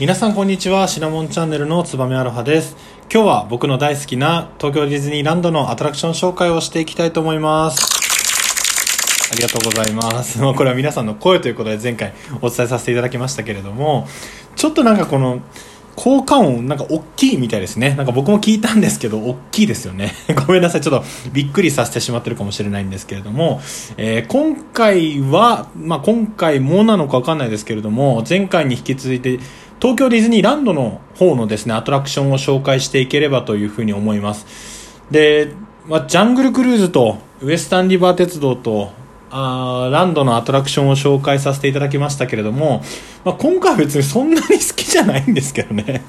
皆さんこんにちは。シナモンチャンネルのつばめアロハです。今日は僕の大好きな東京ディズニーランドのアトラクション紹介をしていきたいと思います。ありがとうございます。これは皆さんの声ということで前回お伝えさせていただきましたけれどもちょっとなんかこの効果音なんか大きいみたいですね。なんか僕も聞いたんですけど大きいですよね。ごめんなさい。ちょっとびっくりさせてしまってるかもしれないんですけれども、えー、今回は、まあ、今回もなのか分かんないですけれども前回に引き続いて東京ディズニーランドの方のですねアトラクションを紹介していければというふうに思います。で、まあ、ジャングルクルーズとウエスタンリバー鉄道とあランドのアトラクションを紹介させていただきましたけれども、まあ、今回は別にそんなに好きじゃないんですけどね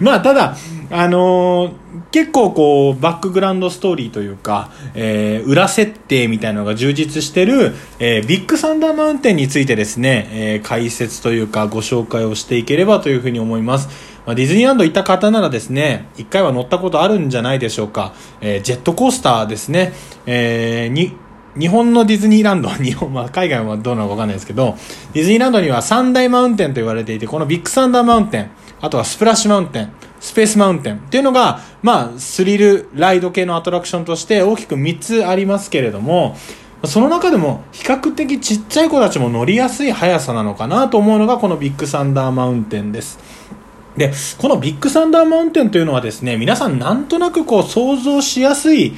まあただ、あのー、結構こうバックグラウンドストーリーというか、えー、裏設定みたいなのが充実してる、えー、ビッグサンダーマウンテンについてですね、えー、解説というかご紹介をしていければというふうに思います。まあ、ディズニーランド行った方ならですね、一回は乗ったことあるんじゃないでしょうか。えー、ジェットコースターですね、えー、に、日本のディズニーランド、日本、まあ、海外はどうなのかわかんないですけど、ディズニーランドには三大マウンテンと言われていて、このビッグサンダーマウンテン、あとはスプラッシュマウンテン、スペースマウンテンっていうのが、まあ、スリルライド系のアトラクションとして大きく3つありますけれども、その中でも比較的ちっちゃい子たちも乗りやすい速さなのかなと思うのがこのビッグサンダーマウンテンです。で、このビッグサンダーマウンテンというのはですね、皆さんなんとなくこう想像しやすい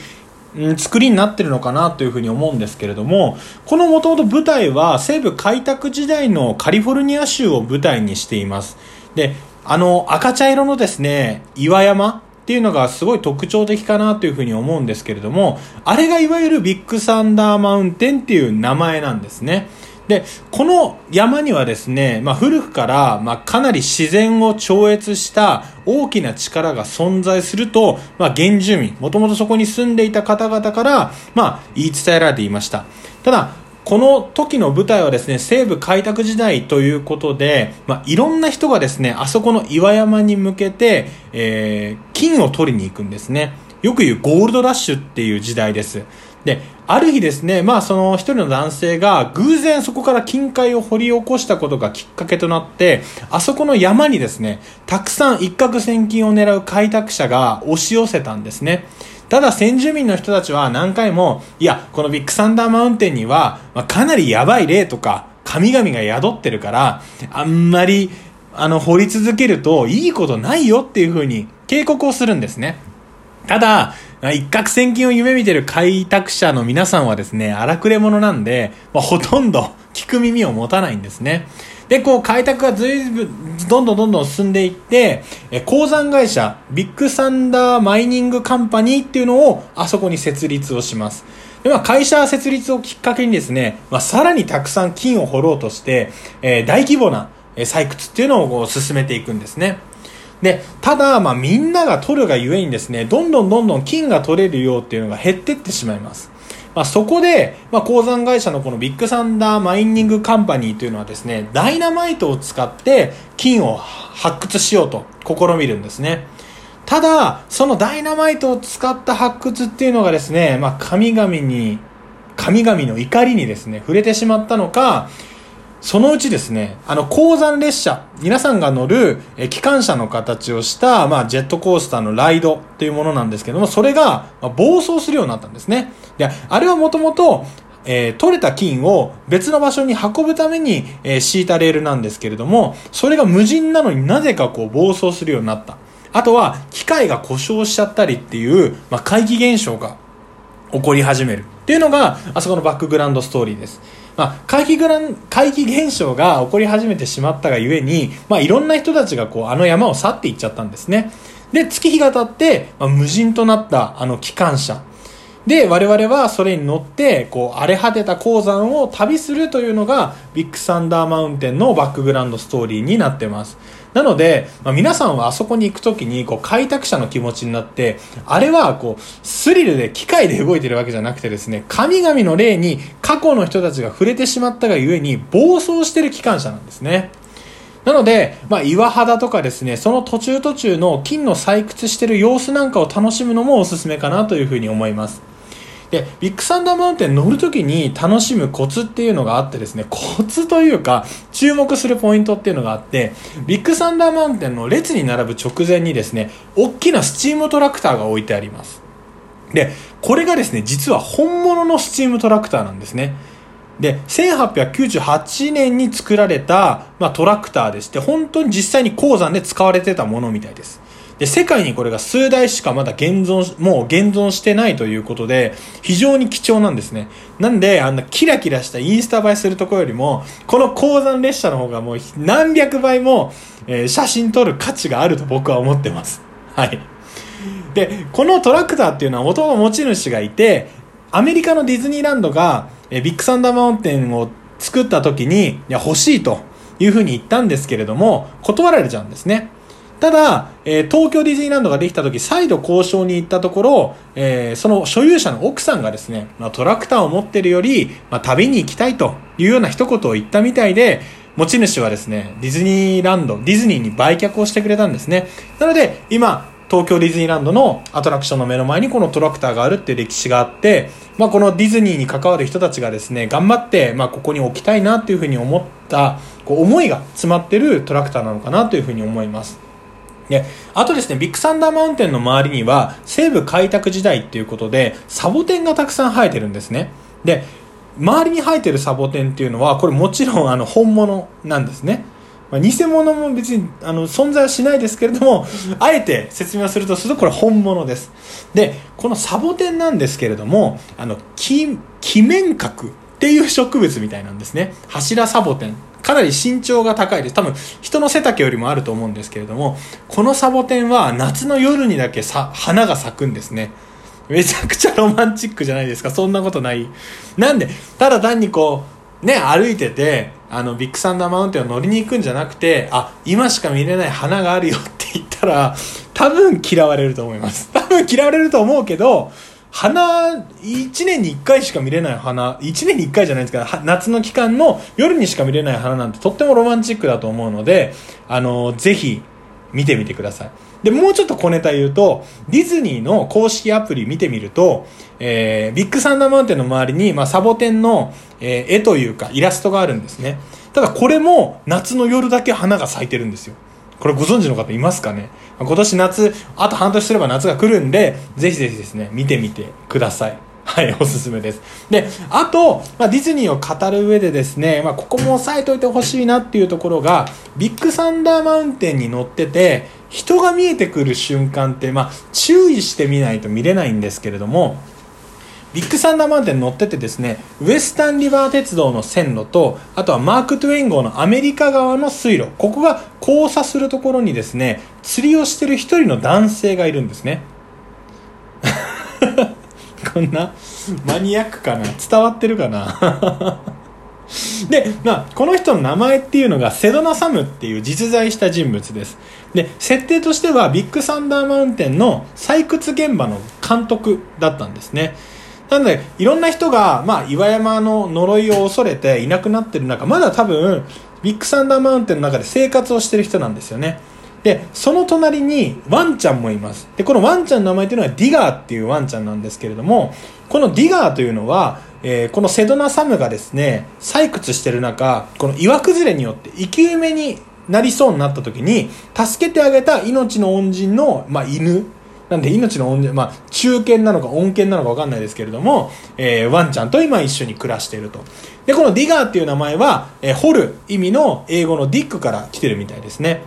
作りになってるのかなというふうに思うんですけれども、このもともと舞台は西部開拓時代のカリフォルニア州を舞台にしています。で、あの赤茶色のですね、岩山っていうのがすごい特徴的かなというふうに思うんですけれども、あれがいわゆるビッグサンダーマウンテンっていう名前なんですね。で、この山にはですね、まあ、古くから、まあ、かなり自然を超越した大きな力が存在すると、まあ、原住民、もともとそこに住んでいた方々から、まあ、言い伝えられていました。ただ、この時の舞台はですね、西部開拓時代ということで、まあ、いろんな人がですね、あそこの岩山に向けて、えー、金を取りに行くんですね。よく言うゴールドラッシュっていう時代です。で、ある日ですね、まあその一人の男性が偶然そこから金塊を掘り起こしたことがきっかけとなって、あそこの山にですね、たくさん一攫千金を狙う開拓者が押し寄せたんですね。ただ先住民の人たちは何回も、いや、このビッグサンダーマウンテンには、まあ、かなりやばい霊とか、神々が宿ってるから、あんまり、あの、掘り続けるといいことないよっていうふうに警告をするんですね。ただ、一攫千金を夢見てる開拓者の皆さんはですね、荒くれ者なんで、まあ、ほとんど 聞く耳を持たないんですね。で、こう開拓がずいぶん、どんどんどんどん進んでいって、え鉱山会社、ビッグサンダーマイニングカンパニーっていうのをあそこに設立をします。で、まあ、会社設立をきっかけにですね、まあ、さらにたくさん金を掘ろうとして、えー、大規模な採掘っていうのをこう進めていくんですね。で、ただ、まあ、みんなが取るがゆえにですね、どんどんどんどん金が取れるよっていうのが減ってってしまいます。まあ、そこで、まあ、鉱山会社のこのビッグサンダーマイニングカンパニーというのはですね、ダイナマイトを使って金を発掘しようと試みるんですね。ただ、そのダイナマイトを使った発掘っていうのがですね、まあ、神々に、神々の怒りにですね、触れてしまったのか、そのうちですね、あの、鉱山列車、皆さんが乗る、え機関車の形をした、まあ、ジェットコースターのライドというものなんですけども、それが、まあ、暴走するようになったんですね。で、あれはもともと、えー、取れた金を別の場所に運ぶために、えー、敷いたレールなんですけれども、それが無人なのになぜかこう暴走するようになった。あとは、機械が故障しちゃったりっていう、まあ、怪奇現象が起こり始める。っていうのが、あそこのバックグラウンドストーリーです。まあ、怪奇グラン怪奇現象が起こり始めてしまったがゆえに、まあ、いろんな人たちがこうあの山を去っていっちゃったんですね。で月日が経って、まあ、無人となったあの機関車。で我々はそれに乗ってこう荒れ果てた鉱山を旅するというのがビッグサンダーマウンテンのバックグラウンドストーリーになってます。なので、まあ、皆さんはあそこに行くときに、こう、開拓者の気持ちになって、あれは、こう、スリルで、機械で動いてるわけじゃなくてですね、神々の霊に過去の人たちが触れてしまったがゆえに、暴走してる機関車なんですね。なので、まあ、岩肌とかですね、その途中途中の金の採掘してる様子なんかを楽しむのもおすすめかなというふうに思います。で、ビッグサンダーマウンテン乗るときに楽しむコツっていうのがあってですね、コツというか、注目するポイントっていうのがあって、ビッグサンダーマウンテンの列に並ぶ直前にですね、大きなスチームトラクターが置いてあります。で、これがですね、実は本物のスチームトラクターなんですね。で、1898年に作られた、まあ、トラクターでして、本当に実際に鉱山で使われてたものみたいです。で、世界にこれが数台しかまだ現存、もう現存してないということで、非常に貴重なんですね。なんで、あんなキラキラしたインスタ映えするとこよりも、この鉱山列車の方がもう何百倍も、えー、写真撮る価値があると僕は思ってます。はい。で、このトラクターっていうのは元々持ち主がいて、アメリカのディズニーランドが、えビッグサンダーマウンテンを作った時に、いや、欲しいというふうに言ったんですけれども、断られちゃうんですね。ただ、えー、東京ディズニーランドができた時、再度交渉に行ったところ、えー、その所有者の奥さんがですね、まあ、トラクターを持ってるより、まあ、旅に行きたいというような一言を言ったみたいで、持ち主はですね、ディズニーランド、ディズニーに売却をしてくれたんですね。なので、今、東京ディズニーランドのアトラクションの目の前にこのトラクターがあるっていう歴史があって、まあ、このディズニーに関わる人たちがですね、頑張って、まあ、ここに置きたいなっていうふうに思った、こう、思いが詰まってるトラクターなのかなというふうに思います。で、あとですね、ビッグサンダーマウンテンの周りには、西部開拓時代っていうことで、サボテンがたくさん生えてるんですね。で、周りに生えてるサボテンっていうのは、これもちろんあの本物なんですね。まあ、偽物も別にあの存在はしないですけれども、あえて説明をするとするとこれ本物です。で、このサボテンなんですけれども、あの、キ、キメンカクっていう植物みたいなんですね。柱サボテン。かなり身長が高いです。多分、人の背丈よりもあると思うんですけれども、このサボテンは夏の夜にだけさ花が咲くんですね。めちゃくちゃロマンチックじゃないですか。そんなことない。なんで、ただ単にこう、ね、歩いてて、あの、ビッグサンダーマウンテンを乗りに行くんじゃなくて、あ、今しか見れない花があるよって言ったら、多分嫌われると思います。多分嫌われると思うけど、花、1年に1回しか見れない花、1年に1回じゃないですか、夏の期間の夜にしか見れない花なんてとってもロマンチックだと思うので、あの、ぜひ見てみてください。で、もうちょっと小ネタ言うと、ディズニーの公式アプリ見てみると、えー、ビッグサンダーマウンテンの周りに、まあ、サボテンの、えー、絵というかイラストがあるんですね。ただこれも夏の夜だけ花が咲いてるんですよ。これご存知の方いますかね？今年夏、あと半年すれば夏が来るんで、ぜひぜひですね、見てみてください。はい、おすすめです。で、あと、まあ、ディズニーを語る上でですね、まあ、ここも押さえといてほしいなっていうところが、ビッグサンダーマウンテンに乗ってて、人が見えてくる瞬間って、まあ、注意してみないと見れないんですけれども、ビッグサンダーマウンテン乗っててですね、ウエスタンリバー鉄道の線路と、あとはマーク・トゥエン号のアメリカ側の水路、ここが交差するところにですね、釣りをしてる一人の男性がいるんですね。こんなマニアックかな？伝わってるかな？で、まあ、この人の名前っていうのがセドナ・サムっていう実在した人物です。で、設定としてはビッグサンダーマウンテンの採掘現場の監督だったんですね。なので、いろんな人が、まあ、岩山の呪いを恐れていなくなってる中、まだ多分、ビッグサンダーマウンテンの中で生活をしてる人なんですよね。で、その隣にワンちゃんもいます。で、このワンちゃんの名前というのはディガーっていうワンちゃんなんですけれども、このディガーというのは、えー、このセドナサムがですね、採掘してる中、この岩崩れによって生き埋めになりそうになった時に、助けてあげた命の恩人の、まあ、犬なんで命の恩人、まあ、忠犬なのか恩犬なのか分かんないですけれども、えー、ワンちゃんと今一緒に暮らしていると。で、このディガーっていう名前は、えー、掘る意味の英語の dig から来てるみたいですね。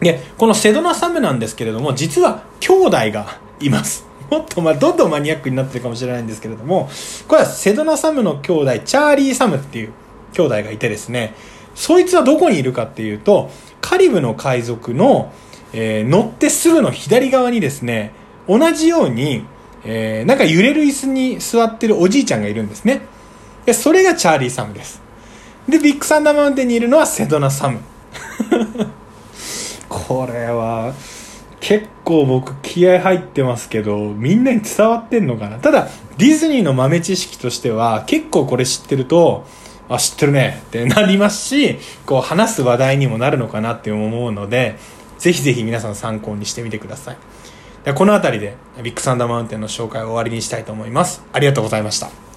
で、このセドナサムなんですけれども、実は兄弟がいます。もっと、まあ、どんどんマニアックになってるかもしれないんですけれども、これはセドナサムの兄弟、チャーリー・サムっていう兄弟がいてですね、そいつはどこにいるかっていうと、カリブの海賊の、えー、乗ってすぐの左側にですね、同じように、えー、なんか揺れる椅子に座ってるおじいちゃんがいるんですね。で、それがチャーリー・サムです。で、ビッグサンダーマウンテンにいるのはセドナ・サム。これは、結構僕気合入ってますけど、みんなに伝わってんのかなただ、ディズニーの豆知識としては、結構これ知ってると、あ、知ってるねってなりますし、こう話す話題にもなるのかなって思うので、ぜひぜひ皆さん参考にしてみてください。でこの辺りでビッグサンダーマウンテンの紹介を終わりにしたいと思いますありがとうございました